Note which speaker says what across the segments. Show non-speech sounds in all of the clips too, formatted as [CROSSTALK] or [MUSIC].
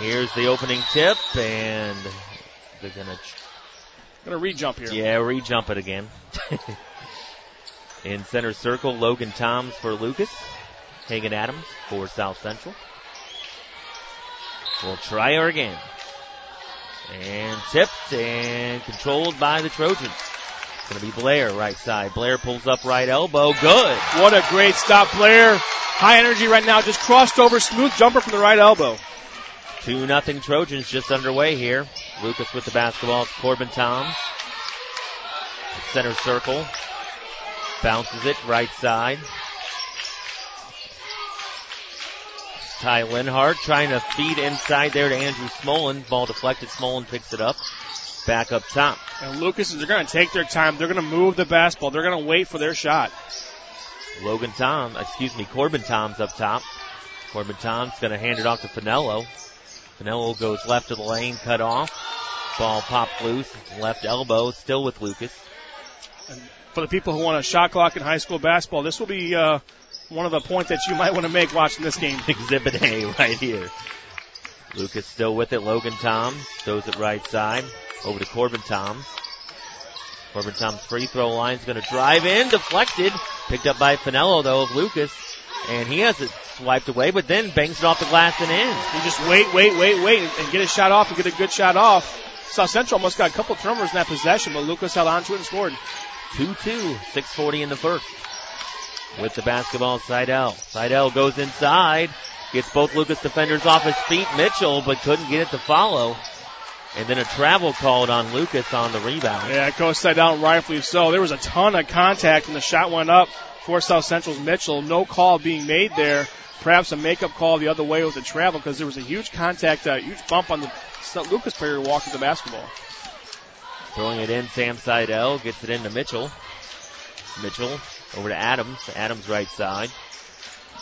Speaker 1: Here's the opening tip, and they're gonna
Speaker 2: gonna re-jump here.
Speaker 1: Yeah, re-jump it again. [LAUGHS] In center circle, Logan Toms for Lucas. Hagen Adams for South Central. We'll try her again. And tipped and controlled by the Trojans. It's going to be Blair right side. Blair pulls up right elbow. Good.
Speaker 2: What a great stop, Blair. High energy right now. Just crossed over. Smooth jumper from the right elbow.
Speaker 1: 2 nothing Trojans just underway here. Lucas with the basketball. Corbin Toms. Center circle. Bounces it right side. Ty Linhart trying to feed inside there to Andrew Smolin. Ball deflected. Smolin picks it up. Back up top.
Speaker 2: And Lucas, they're going to take their time. They're going to move the basketball. They're going to wait for their shot.
Speaker 1: Logan Tom, excuse me, Corbin Tom's up top. Corbin Tom's going to hand it off to Finello. Finello goes left of the lane, cut off. Ball popped loose. Left elbow, still with Lucas.
Speaker 2: And for the people who want a shot clock in high school basketball, this will be uh, one of the points that you might want to make watching this game. [LAUGHS]
Speaker 1: Exhibit A right here. Lucas still with it. Logan Tom throws it right side over to Corbin Tom. Corbin Tom's free throw line is going to drive in, deflected, picked up by Finello though of Lucas, and he has it swiped away, but then bangs it off the glass and in.
Speaker 2: You just wait, wait, wait, wait, and get a shot off and get a good shot off. South Central almost got a couple turnovers in that possession, but Lucas held on to it and scored.
Speaker 1: 2-2, 640 in the first. With the basketball, Seidel. Seidel goes inside, gets both Lucas defenders off his feet. Mitchell, but couldn't get it to follow. And then a travel called on Lucas on the rebound.
Speaker 2: Yeah, goes down rightfully so. There was a ton of contact and the shot went up for South Central's Mitchell. No call being made there. Perhaps a makeup call the other way with the travel because there was a huge contact, a huge bump on the Lucas player who walked with the basketball.
Speaker 1: Throwing it in, Sam Seidel gets it into Mitchell. Mitchell over to Adams. Adams right side.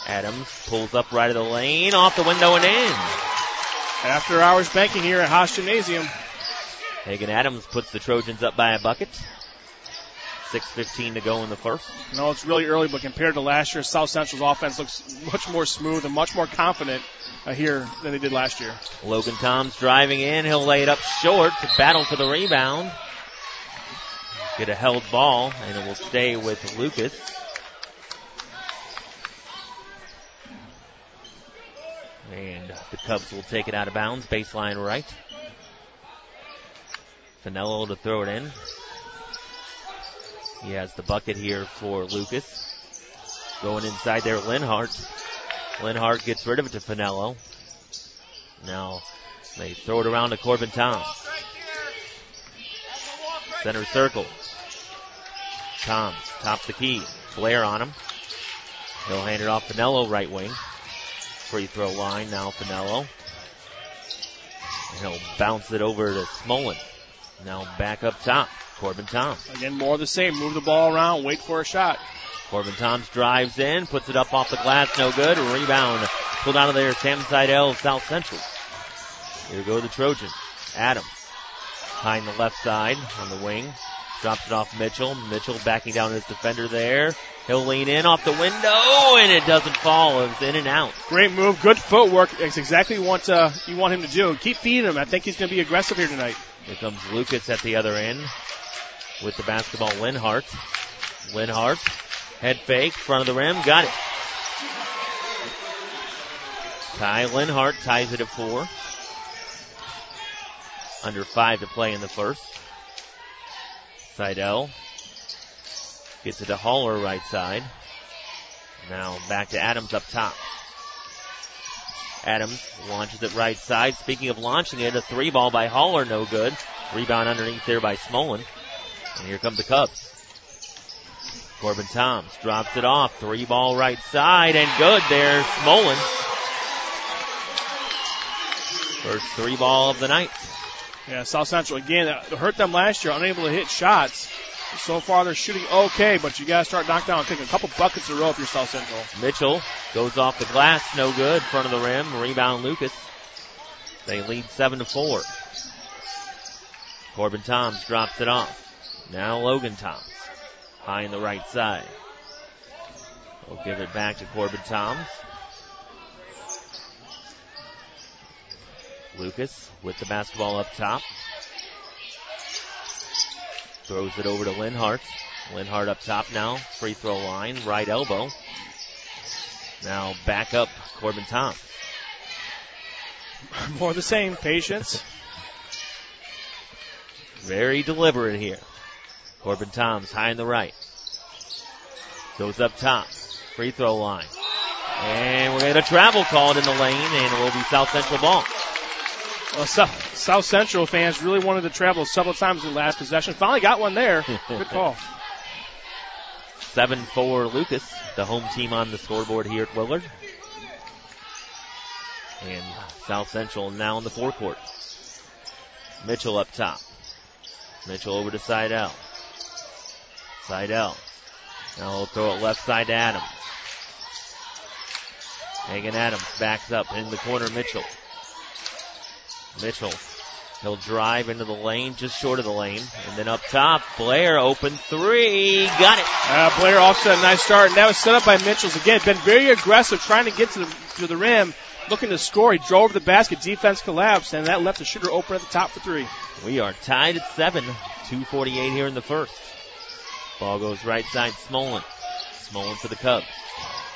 Speaker 1: Adams pulls up right of the lane, off the window and in.
Speaker 2: After hours banking here at Haas Gymnasium.
Speaker 1: Hagen Adams puts the Trojans up by a bucket. 6.15 to go in the first.
Speaker 2: No, it's really early, but compared to last year, South Central's offense looks much more smooth and much more confident uh, here than they did last year.
Speaker 1: Logan Toms driving in. He'll lay it up short to battle for the rebound. Get a held ball, and it will stay with Lucas. And the Cubs will take it out of bounds, baseline right. Finello to throw it in. He has the bucket here for Lucas. Going inside there, Linhart. Linhart gets rid of it to Finello. Now they throw it around to Corbin Tom. Center circle. Tom top the key. Blair on him. He'll hand it off Finello right wing. Free throw line now Finello. And he'll bounce it over to Smolin. Now back up top. Corbin Tom.
Speaker 2: Again, more of the same. Move the ball around, wait for a shot.
Speaker 1: Corbin Toms drives in, puts it up off the glass, no good. Rebound pulled out of there, Sam Seidel, South Central. Here go the Trojans. Adams behind the left side on the wing. Drops it off Mitchell. Mitchell backing down his defender there. He'll lean in off the window and it doesn't fall. It's in and out.
Speaker 2: Great move. Good footwork. It's exactly what uh, you want him to do. Keep feeding him. I think he's going to be aggressive here tonight.
Speaker 1: Here comes Lucas at the other end with the basketball. Linhart. Linhart. Head fake. Front of the rim. Got it. Ty Linhart ties it at four. Under five to play in the first. Seidel gets it to Haller right side. Now back to Adams up top. Adams launches it right side. Speaking of launching it, a three ball by Haller, no good. Rebound underneath there by Smolin. And here come the Cubs. Corbin Toms drops it off. Three ball right side and good there. Smolin. First three ball of the night.
Speaker 2: Yeah, South Central again hurt them last year, unable to hit shots. So far they're shooting okay, but you gotta start knocking down, taking a couple buckets in a row if you're South Central.
Speaker 1: Mitchell goes off the glass, no good, front of the rim, rebound Lucas. They lead seven to four. Corbin Toms drops it off. Now Logan Toms, high in the right side. We'll give it back to Corbin Toms. Lucas with the basketball up top. Throws it over to Linhart. Linhart up top now. Free throw line. Right elbow. Now back up Corbin Tom. [LAUGHS]
Speaker 2: More the same. Patience.
Speaker 1: Very deliberate here. Corbin Toms high in the right. Goes up top. Free throw line. And we're going to get a travel called in the lane, and it will be South Central ball.
Speaker 2: Well, South, South Central fans really wanted to travel several times in the last possession. Finally got one there. Good call.
Speaker 1: 7-4 Lucas, the home team on the scoreboard here at Willard. And South Central now in the forecourt. Mitchell up top. Mitchell over to Seidel. Seidel. Now he'll throw it left side to Adams. Hagen Adams backs up in the corner, Mitchell. Mitchell. He'll drive into the lane, just short of the lane. And then up top, Blair open three. Got it.
Speaker 2: Uh, Blair offset a nice start. And that was set up by Mitchell's again. Been very aggressive trying to get to the, to the rim. Looking to score. He drove the basket. Defense collapsed. And that left the shooter open at the top for three.
Speaker 1: We are tied at seven. 248 here in the first. Ball goes right side, Smolin. Smolin for the Cubs.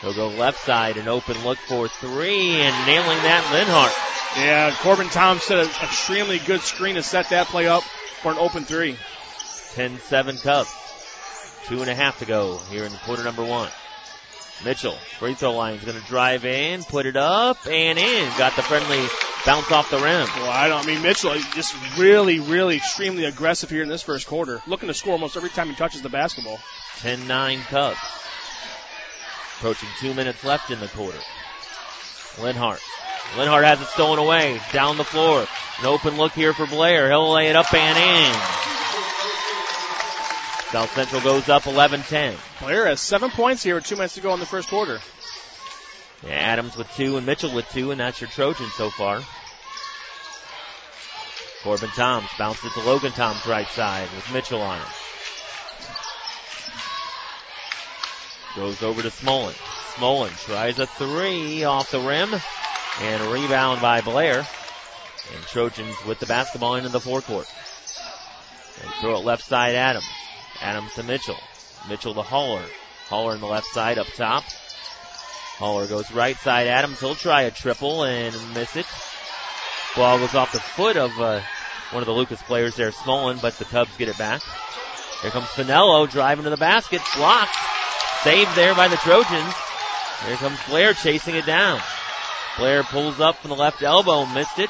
Speaker 1: He'll go left side, an open look for three, and nailing that, Linhart.
Speaker 2: Yeah, Corbin Tom set an extremely good screen to set that play up for an open three.
Speaker 1: 10-7 Cubs. Two and a half to go here in quarter number one. Mitchell, free throw line, is going to drive in, put it up, and in. Got the friendly bounce off the rim.
Speaker 2: Well, I don't. I mean, Mitchell just really, really extremely aggressive here in this first quarter, looking to score almost every time he touches the basketball.
Speaker 1: 10-9 Cubs. Approaching two minutes left in the quarter. Linhart. Linhart has it stolen away. Down the floor. An open look here for Blair. He'll lay it up and in. South Central goes up 11-10.
Speaker 2: Blair has seven points here with two minutes to go in the first quarter.
Speaker 1: Yeah, Adams with two and Mitchell with two, and that's your Trojan so far. Corbin Toms bounces it to Logan Toms right side with Mitchell on him. Goes over to Smolin. Smolin tries a three off the rim and rebound by Blair. And Trojans with the basketball into the forecourt. They throw it left side Adams. Adams to Mitchell. Mitchell to Haller. Haller in the left side up top. Haller goes right side Adams. He'll try a triple and miss it. Ball goes off the foot of uh, one of the Lucas players there, Smolin, but the Cubs get it back. Here comes Finello driving to the basket. Blocked. Saved there by the Trojans. Here comes Blair chasing it down. Blair pulls up from the left elbow, missed it.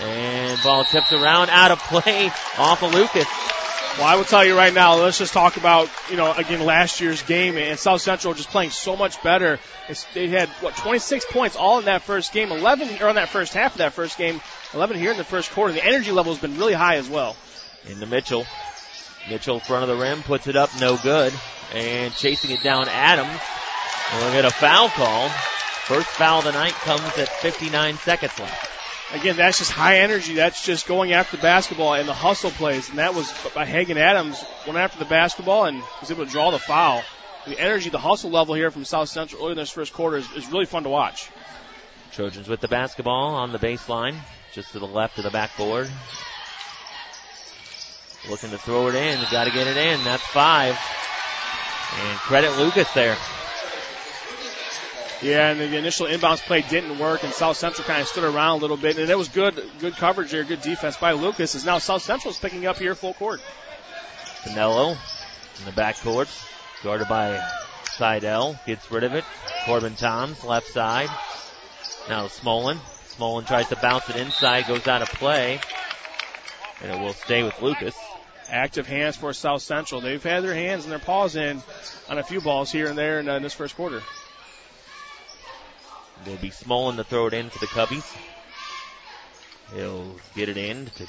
Speaker 1: And ball tipped around, out of play, off of Lucas.
Speaker 2: Well, I will tell you right now, let's just talk about, you know, again, last year's game and South Central just playing so much better. It's, they had, what, 26 points all in that first game, 11, or in that first half of that first game, 11 here in the first quarter. The energy level has been really high as well.
Speaker 1: Into Mitchell. Mitchell front of the rim, puts it up, no good. And chasing it down, Adams. And we'll get a foul call. First foul of the night comes at 59 seconds left.
Speaker 2: Again, that's just high energy. That's just going after the basketball and the hustle plays. And that was by Hagen Adams, went after the basketball and was able to draw the foul. The energy, the hustle level here from South Central early in this first quarter is, is really fun to watch.
Speaker 1: Trojans with the basketball on the baseline, just to the left of the backboard. Looking to throw it in. Got to get it in. That's five. And credit Lucas there.
Speaker 2: Yeah, and the initial inbounds play didn't work, and South Central kind of stood around a little bit, and it was good, good coverage here, good defense by Lucas. As now South Central is picking up here full court.
Speaker 1: Canelo in the backcourt, guarded by Seidel, gets rid of it. Corbin Toms, left side. Now Smolin. Smolin tries to bounce it inside, goes out of play, and it will stay with Lucas.
Speaker 2: Active hands for South Central. They've had their hands and their paws in on a few balls here and there in, uh, in this first quarter.
Speaker 1: Will be Smolin to throw it in for the Cubbies. He'll get it in to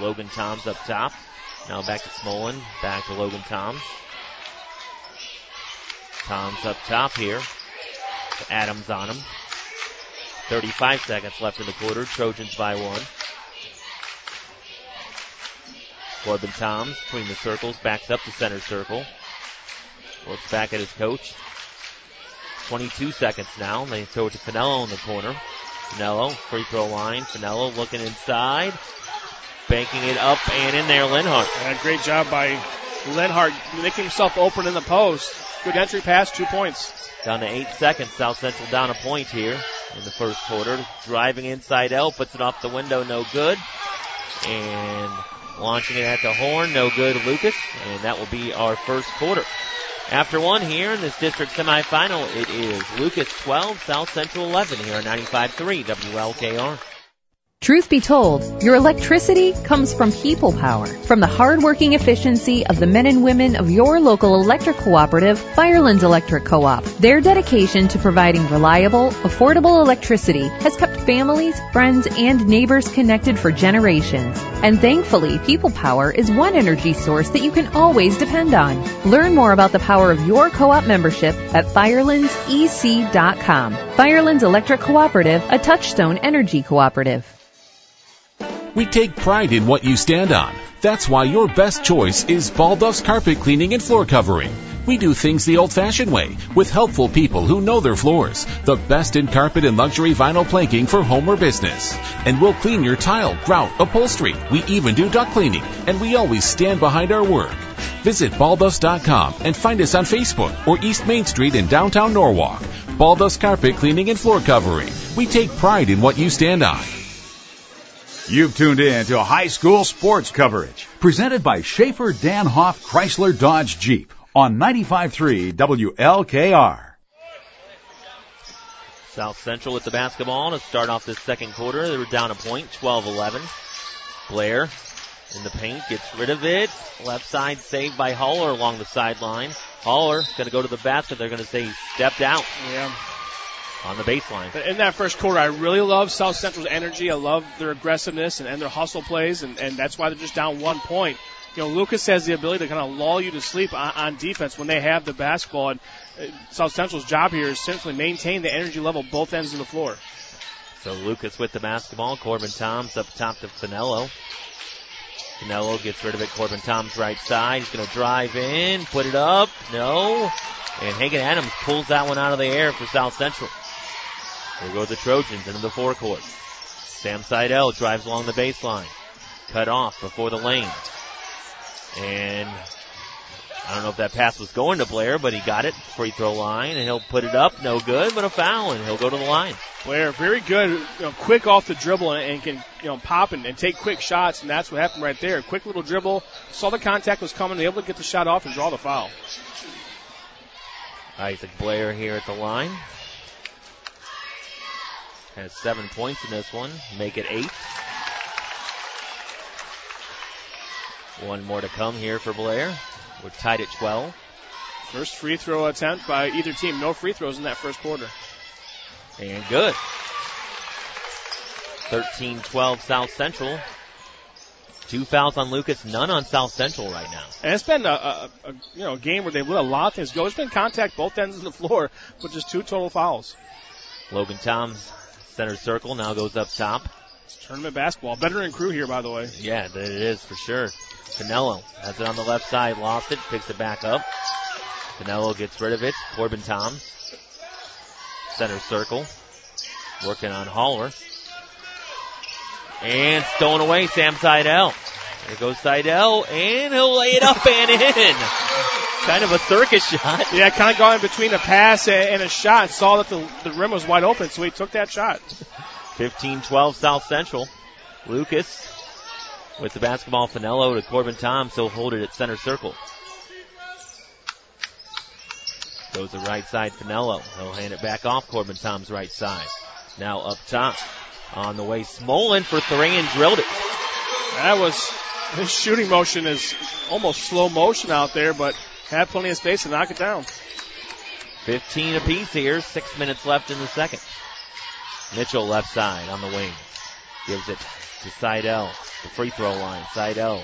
Speaker 1: Logan Toms up top. Now back to Smolin, back to Logan Toms. Toms up top here. Adams on him. 35 seconds left in the quarter. Trojans by one. Corbin Toms between the circles, backs up the center circle. Looks back at his coach. 22 seconds now. They throw it to Finello in the corner. Finello, free throw line. Finello looking inside. Banking it up and in there, Linhart.
Speaker 2: And a great job by Linhart making himself open in the post. Good entry pass, two points.
Speaker 1: Down to eight seconds. South Central down a point here in the first quarter. Driving inside L, puts it off the window, no good. And launching it at the horn, no good, Lucas. And that will be our first quarter. After one here in this district semifinal, it is Lucas 12, South Central 11 here on 95.3 WLKR.
Speaker 3: Truth be told, your electricity comes from people power. From the hardworking efficiency of the men and women of your local electric cooperative, Firelands Electric Co-op. Their dedication to providing reliable, affordable electricity has kept families, friends, and neighbors connected for generations. And thankfully, people power is one energy source that you can always depend on. Learn more about the power of your co-op membership at firelandsec.com. Firelands Electric Cooperative, a touchstone energy cooperative.
Speaker 4: We take pride in what you stand on. That's why your best choice is Balduff's Carpet Cleaning and Floor Covering. We do things the old-fashioned way, with helpful people who know their floors. The best in carpet and luxury vinyl planking for home or business. And we'll clean your tile, grout, upholstery. We even do duct cleaning, and we always stand behind our work. Visit balduffs.com and find us on Facebook or East Main Street in downtown Norwalk. Balduff's Carpet Cleaning and Floor Covering. We take pride in what you stand on.
Speaker 5: You've tuned in to high school sports coverage presented by Schaefer Danhoff Chrysler Dodge Jeep on 95.3 WLKR.
Speaker 1: South Central with the basketball to start off this second quarter. They were down a point, 12-11. Blair in the paint gets rid of it. Left side saved by Haller along the sideline. Haller going to go to the basket. They're going to say stepped out.
Speaker 2: Yeah
Speaker 1: on the baseline.
Speaker 2: In that first quarter, I really love South Central's energy. I love their aggressiveness and, and their hustle plays, and, and that's why they're just down one point. You know, Lucas has the ability to kind of lull you to sleep on, on defense when they have the basketball. And uh, South Central's job here is simply maintain the energy level both ends of the floor.
Speaker 1: So Lucas with the basketball. Corbin Toms up top to Finello. Finello gets rid of it. Corbin Toms right side. He's going to drive in, put it up. No. And Hagen Adams pulls that one out of the air for South Central. Here go the Trojans into the forecourt. Sam Seidel drives along the baseline. Cut off before the lane. And I don't know if that pass was going to Blair, but he got it. Free throw line, and he'll put it up. No good, but a foul, and he'll go to the line.
Speaker 2: Blair, very good, you know, quick off the dribble, and, and can you know pop and, and, take quick shots, and that's what happened right there. Quick little dribble, saw the contact was coming, able to get the shot off and draw the foul.
Speaker 1: Isaac Blair here at the line. Has seven points in this one. Make it eight. One more to come here for Blair. We're tied at 12.
Speaker 2: First free throw attempt by either team. No free throws in that first quarter.
Speaker 1: And good. 13-12 South Central. Two fouls on Lucas, none on South Central right now.
Speaker 2: And it's been a, a, a you know game where they've let a lot of things go. It's been contact both ends of the floor, but just two total fouls.
Speaker 1: Logan Toms Center circle now goes up top.
Speaker 2: Tournament basketball. Veteran crew here, by the way.
Speaker 1: Yeah, it is for sure. Canelo has it on the left side, lost it, picks it back up. Canelo gets rid of it. Corbin Tom. Center circle. Working on Haller. And stolen away, Sam Seidel. There goes Seidel, and he'll lay it up and in. Kind of a circus shot.
Speaker 2: Yeah, kind of going between a pass and a shot. Saw that the, the rim was wide open, so he took that shot.
Speaker 1: 15-12 South Central. Lucas with the basketball. Finello to Corbin Tom, so hold it at center circle. Goes the right side, Finello. He'll hand it back off Corbin Tom's right side. Now up top. On the way, Smolin for three and drilled it.
Speaker 2: That was his shooting motion is almost slow motion out there, but had plenty of space to knock it down.
Speaker 1: 15 apiece here, six minutes left in the second. Mitchell left side on the wing. Gives it to Seidel, the free throw line. Seidel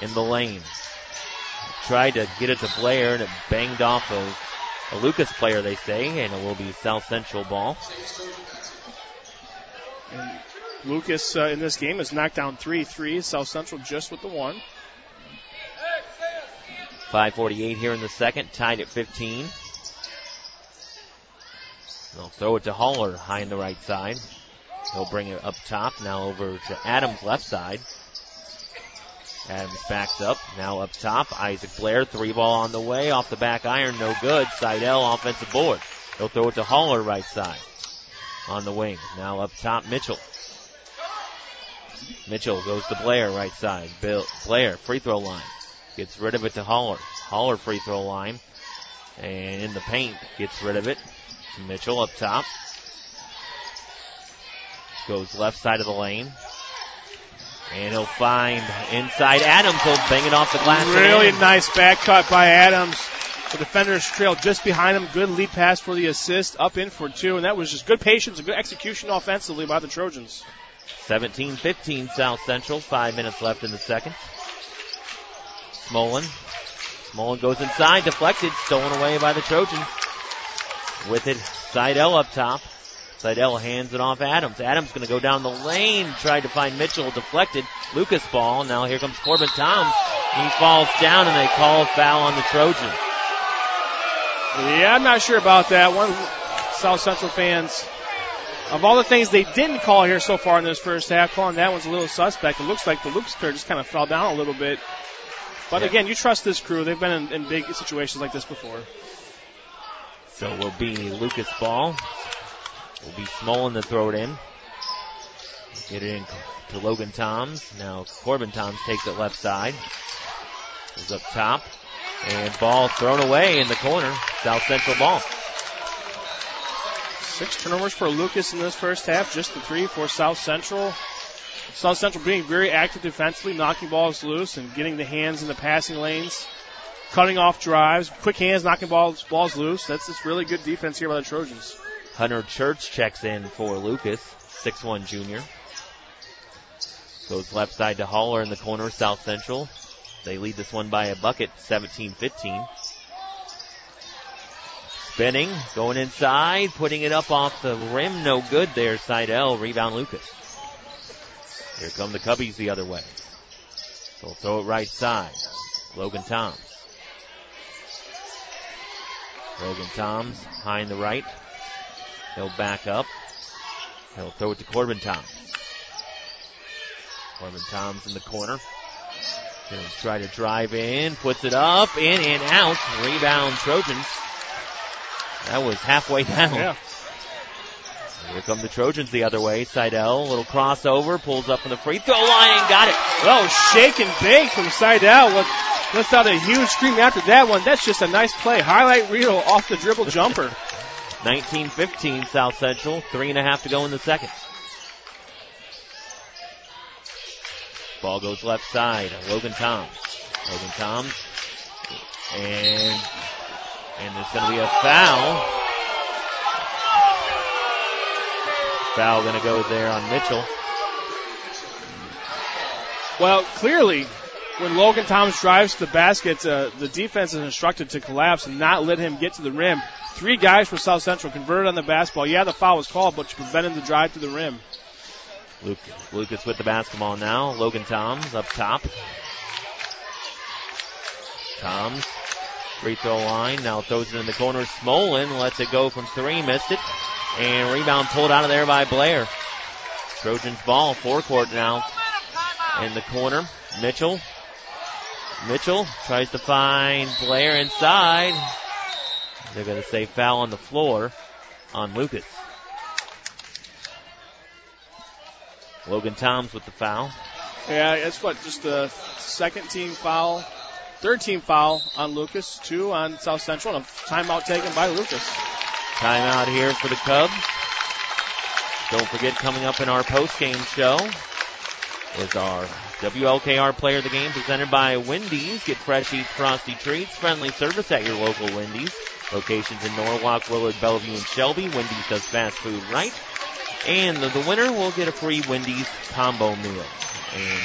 Speaker 1: in the lane. Tried to get it to Blair and it banged off of a Lucas player, they say, and it will be South Central ball.
Speaker 2: And Lucas uh, in this game has knocked down three threes. South Central just with the one.
Speaker 1: 5.48 here in the second, tied at 15. They'll throw it to Haller, high in the right side. He'll bring it up top. Now over to Adams left side. Adams backs up. Now up top. Isaac Blair. Three ball on the way. Off the back iron. No good. Seidel offensive board. He'll throw it to Haller right side. On the wing. Now up top. Mitchell. Mitchell goes to Blair right side. Bill, Blair free throw line. Gets rid of it to Holler. Haller free throw line. And in the paint. Gets rid of it. Mitchell up top. Goes left side of the lane. And he'll find inside Adams. He'll bang it off the glass.
Speaker 2: Really nice back cut by Adams. The defenders trail just behind him. Good lead pass for the assist. Up in for two. And that was just good patience and good execution offensively by the Trojans.
Speaker 1: 17-15 South Central. Five minutes left in the second. Smolin. Smolin goes inside. Deflected. Stolen away by the Trojans. With it, Seidel up top. Seidel hands it off Adams. Adams going to go down the lane, tried to find Mitchell, deflected. Lucas ball. Now here comes Corbin Toms. He falls down and they call foul on the Trojan.
Speaker 2: Yeah, I'm not sure about that. One South Central fans, of all the things they didn't call here so far in this first half, calling that one's a little suspect. It looks like the Lucas player just kind of fell down a little bit. But yeah. again, you trust this crew. They've been in, in big situations like this before.
Speaker 1: So will be Lucas ball. Will be Smolin to throw it in. Get it in to Logan Toms. Now Corbin Toms takes it left side. Goes up top. And ball thrown away in the corner. South Central ball.
Speaker 2: Six turnovers for Lucas in this first half. Just the three for South Central. South Central being very active defensively, knocking balls loose and getting the hands in the passing lanes, cutting off drives, quick hands, knocking balls balls loose. That's just really good defense here by the Trojans.
Speaker 1: Hunter Church checks in for Lucas, six one junior. Goes left side to Haller in the corner, South Central. They lead this one by a bucket, 17-15. Spinning, going inside, putting it up off the rim, no good there. Seidel, rebound Lucas. Here come the Cubbies the other way. They'll throw it right side. Logan Toms. Logan Toms, high in the right. He'll back up. He'll throw it to Corbin Toms. Corbin Toms in the corner. He'll try to drive in, puts it up, in and out. Rebound Trojans. That was halfway down.
Speaker 2: Yeah.
Speaker 1: Here come the Trojans the other way. Seidel, little crossover, pulls up from the free throw line and got it.
Speaker 2: Oh, shake and bake from Seidel. What, let's out a huge scream after that one. That's just a nice play. Highlight reel off the dribble [LAUGHS] jumper.
Speaker 1: 19-15 South Central. Three and a half to go in the second. Ball goes left side. Logan Toms. Logan Toms. And, and there's going to be a foul. Foul going to go there on Mitchell.
Speaker 2: Well, clearly, when Logan Toms drives to the basket, uh, the defense is instructed to collapse and not let him get to the rim. Three guys for South Central converted on the basketball. Yeah, the foul was called, but you prevented the drive to the rim.
Speaker 1: Luke, Lucas with the basketball now. Logan Toms up top. Toms, free throw line, now throws it in the corner. Smolin lets it go from three, missed it. And rebound pulled out of there by Blair. Trojans ball, forecourt now. In the corner, Mitchell. Mitchell tries to find Blair inside. They're going to say foul on the floor on Lucas. Logan Toms with the foul.
Speaker 2: Yeah, it's what, just the second team foul, third team foul on Lucas, two on South Central, and a timeout taken by Lucas.
Speaker 1: Timeout here for the Cubs. Don't forget, coming up in our post-game show is our WLKR Player of the Game presented by Wendy's. Get fresh Eat Frosty Treats, friendly service at your local Wendy's. Locations in Norwalk, Willard, Bellevue, and Shelby. Wendy's does fast food right. And the, winner will get a free Wendy's combo meal. And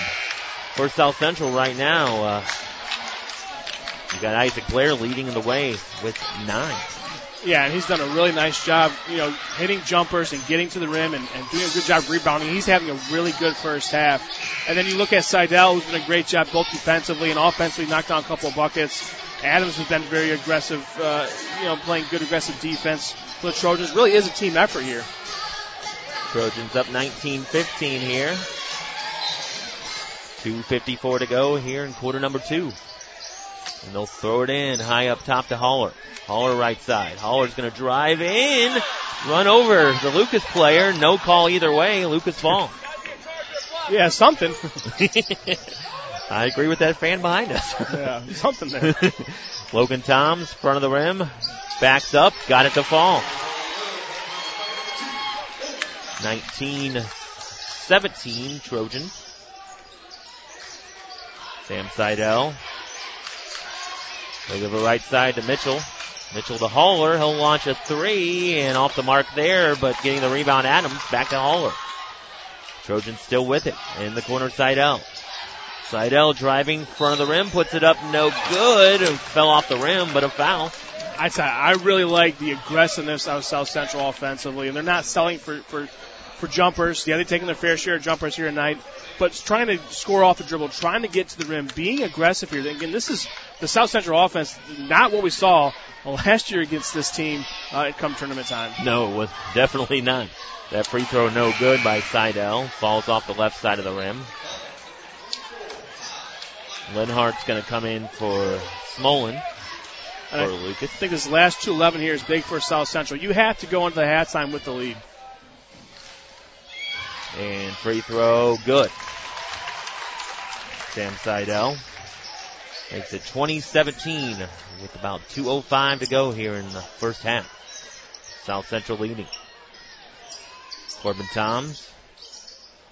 Speaker 1: for South Central right now, uh, you got Isaac Blair leading the way with nine.
Speaker 2: Yeah, and he's done a really nice job, you know, hitting jumpers and getting to the rim and, and doing a good job rebounding. He's having a really good first half. And then you look at Seidel, who's done a great job both defensively and offensively, knocked down a couple of buckets. Adams has been very aggressive, uh, you know, playing good aggressive defense for the Trojans. Really is a team effort here.
Speaker 1: Trojans up 19-15 here. 2.54 to go here in quarter number two. And they'll throw it in high up top to Haller. Haller right side. Haller's going to drive in, run over the Lucas player. No call either way. Lucas ball. [LAUGHS]
Speaker 2: Yeah, something. [LAUGHS]
Speaker 1: I agree with that fan behind us. [LAUGHS]
Speaker 2: yeah, something there.
Speaker 1: Logan Toms, front of the rim, backs up, got it to fall. 19-17 Trojans. Sam Seidel. They give a right side to Mitchell. Mitchell to Haller. He'll launch a three and off the mark there, but getting the rebound Adams back to Haller. Trojans still with it in the corner side Seidel. Seidel driving front of the rim, puts it up no good fell off the rim, but a foul.
Speaker 2: I tell you, I really like the aggressiveness of South Central offensively, and they're not selling for, for for jumpers. Yeah, they're taking their fair share of jumpers here tonight, but trying to score off the dribble, trying to get to the rim, being aggressive here. Again, this is the South Central offense, not what we saw last year against this team uh, come tournament time.
Speaker 1: No, it was definitely not. That free throw no good by Seidel. Falls off the left side of the rim. Linhart's going to come in for Smolin. For
Speaker 2: I
Speaker 1: Lucas.
Speaker 2: think this last 2-11 here is big for South Central. You have to go into the halftime with the lead.
Speaker 1: And free throw, good. Sam Seidel makes it 2017 with about 2.05 to go here in the first half. South Central leading. Corbin Toms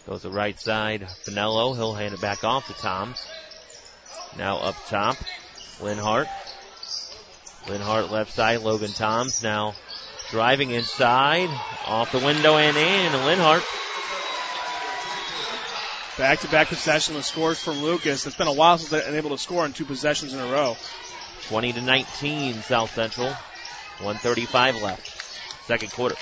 Speaker 1: goes the right side. Finello, he'll hand it back off to Toms. Now up top, Linhart. Linhart left side, Logan Toms now driving inside, off the window and in. Linhart
Speaker 2: Back to back possession with scores from Lucas. It's been a while since they've been able to score in two possessions in a row.
Speaker 1: 20 to 19 South Central. 135 left. Second quarter.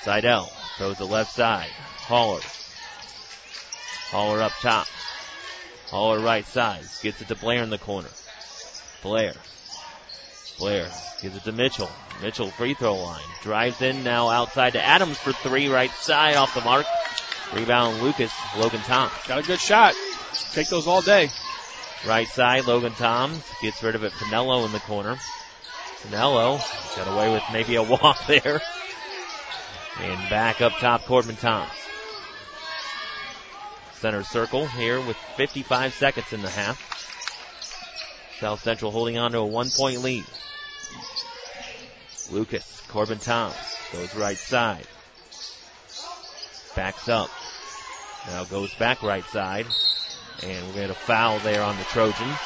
Speaker 1: Seidel throws the left side. Haller. Haller up top. Haller right side. Gets it to Blair in the corner. Blair. Blair gives it to Mitchell. Mitchell free throw line. Drives in now outside to Adams for three. Right side off the mark. Rebound Lucas. Logan Toms.
Speaker 2: Got a good shot. Take those all day.
Speaker 1: Right side, Logan Toms gets rid of it. Finello in the corner. Finello got away with maybe a [LAUGHS] walk there. And back up top, Corbin Toms. Center circle here with 55 seconds in the half. South Central holding on to a one point lead. Lucas, Corbin Toms goes right side. Backs up. Now goes back right side. And we're going to foul there on the Trojans.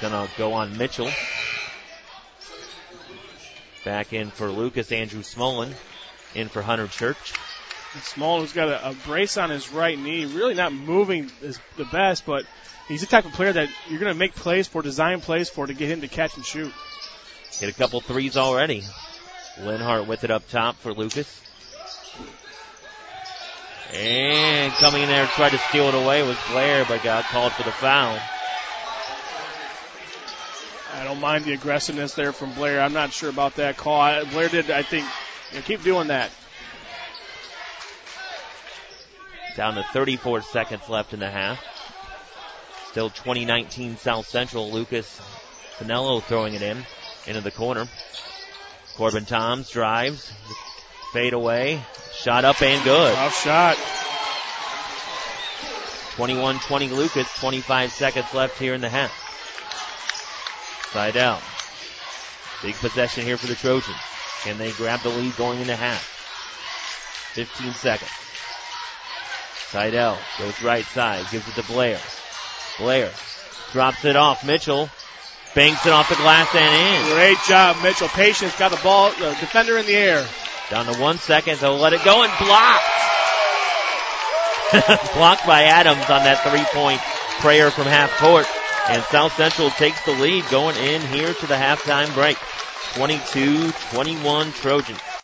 Speaker 1: Gonna go on Mitchell. Back in for Lucas, Andrew Smolin. In for Hunter Church.
Speaker 2: Who's got a, a, brace on his right knee, really not moving as the best, but he's the type of player that you're going to make plays for, design plays for, to get him to catch and shoot.
Speaker 1: Hit a couple threes already. Linhart with it up top for Lucas. And coming in there and tried to steal it away was Blair, but got called for the foul.
Speaker 2: I don't mind the aggressiveness there from Blair. I'm not sure about that call. I, Blair did, I think, you know, keep doing that.
Speaker 1: Down to 34 seconds left in the half. Still 2019 South Central. Lucas Finello throwing it in into the corner. Corbin Toms drives, fade away, shot up and good.
Speaker 2: Tough shot.
Speaker 1: 21-20 Lucas, 25 seconds left here in the half. Seidel. Big possession here for the Trojans. Can they grab the lead going into half? 15 seconds. Seidel goes right side, gives it to Blair. Blair drops it off. Mitchell banks it off the glass and in.
Speaker 2: Great job, Mitchell. Patience got the ball, the defender in the air.
Speaker 1: Down to one second, they'll let it go and blocked. [LAUGHS] blocked by Adams on that three point prayer from half court. And South Central takes the lead going in here to the halftime break. 22-21 Trojans.